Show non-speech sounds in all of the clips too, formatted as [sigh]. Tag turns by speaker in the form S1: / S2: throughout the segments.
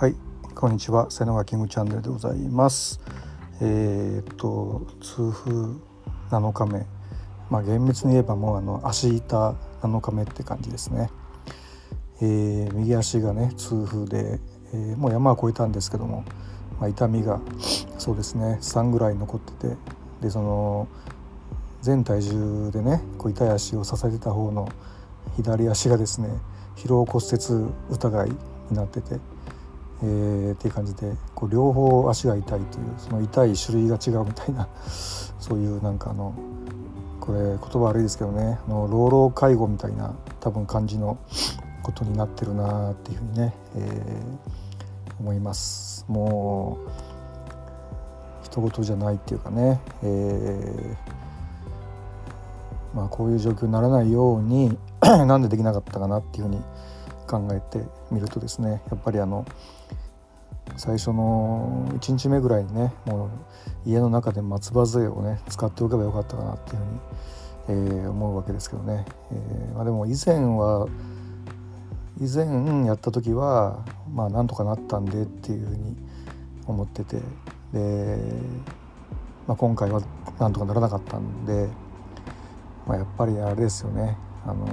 S1: はい。こんにちは。瀬野川キングチャンネルでございます。えー、っと痛風7日目。まあ厳密に言えばもうあの足板7日目って感じですね。えー、右足がね痛風で、えー、もう山は越えたんですけども、まあ、痛みがそうですね3ぐらい残っててでその全体重でねこう痛い足を支えてた方の左足がですね疲労骨折疑いになってて、えー、っていう感じでこう両方足が痛いというその痛い種類が違うみたいな [laughs] そういうなんかあのこれ言葉悪いですけどねあの老老介護みたいな多分感じのことになってるなっていうふうにね、えー、思います。もう人事じゃないっていうかね、えー、まあ、こういう状況にならないように [clears throat] なんでできなかったかなっていうふうに考えてみるとですねやっぱりあの最初の1日目ぐらいにねもう家の中で松葉杖をね使っておけばよかったかなっていうふうに、えー、思うわけですけどね、えー、まあ、でも以前は以前やった時はまあなんとかなったんでっていうふうに思っててで、まあ、今回はなんとかならなかったんで、まあ、やっぱりあれですよね。あの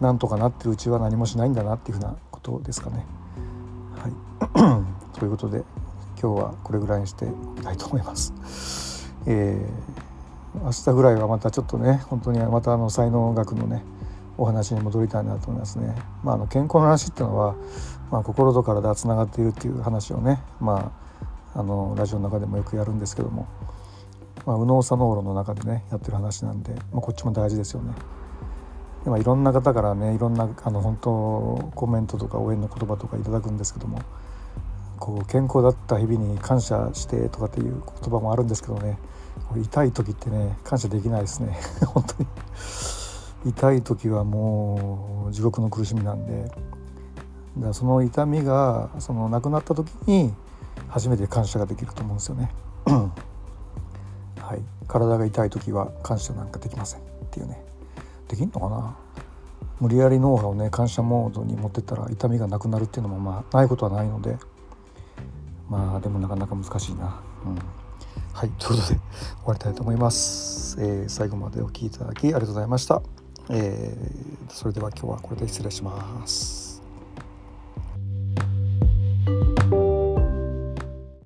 S1: なんとかなってるうちは何もしないんだなっていうふうなことですかね。はい、[clears throat] ということで今日はこれぐらいにしておきたいと思います。えー、明日ぐらいはまたちょっとね本当にまたあの才能学のねお話に戻りたいなと思いますね。まあ、あの健康の話っていうのは、まあ、心と体がつながっているっていう話をね、まあ、あのラジオの中でもよくやるんですけども、まあ、右脳左脳論の中でねやってる話なんで、まあ、こっちも大事ですよね。でもいろんな方からねいろんなあの本当コメントとか応援の言葉とかいただくんですけどもこう健康だった日々に感謝してとかっていう言葉もあるんですけどね痛い時ってね感謝できないですね。[laughs] 本当に。痛い時はもう地獄の苦しみなんで。だその痛みがそのなくなった時に初めて感謝ができると思うんですよね。[clears throat] はい。体が痛い時は感謝なんかできませんっていうね。できんのかな？無理やり脳波をね感謝モードに持ってったら痛みがなくなるっていうのもまあないことはないのでまあでもなかなか難しいな。うんはい、ということで終わりたいと思います。えー、最後までお聴きいただきありがとうございました。えー、それでは今日はこれで失礼します。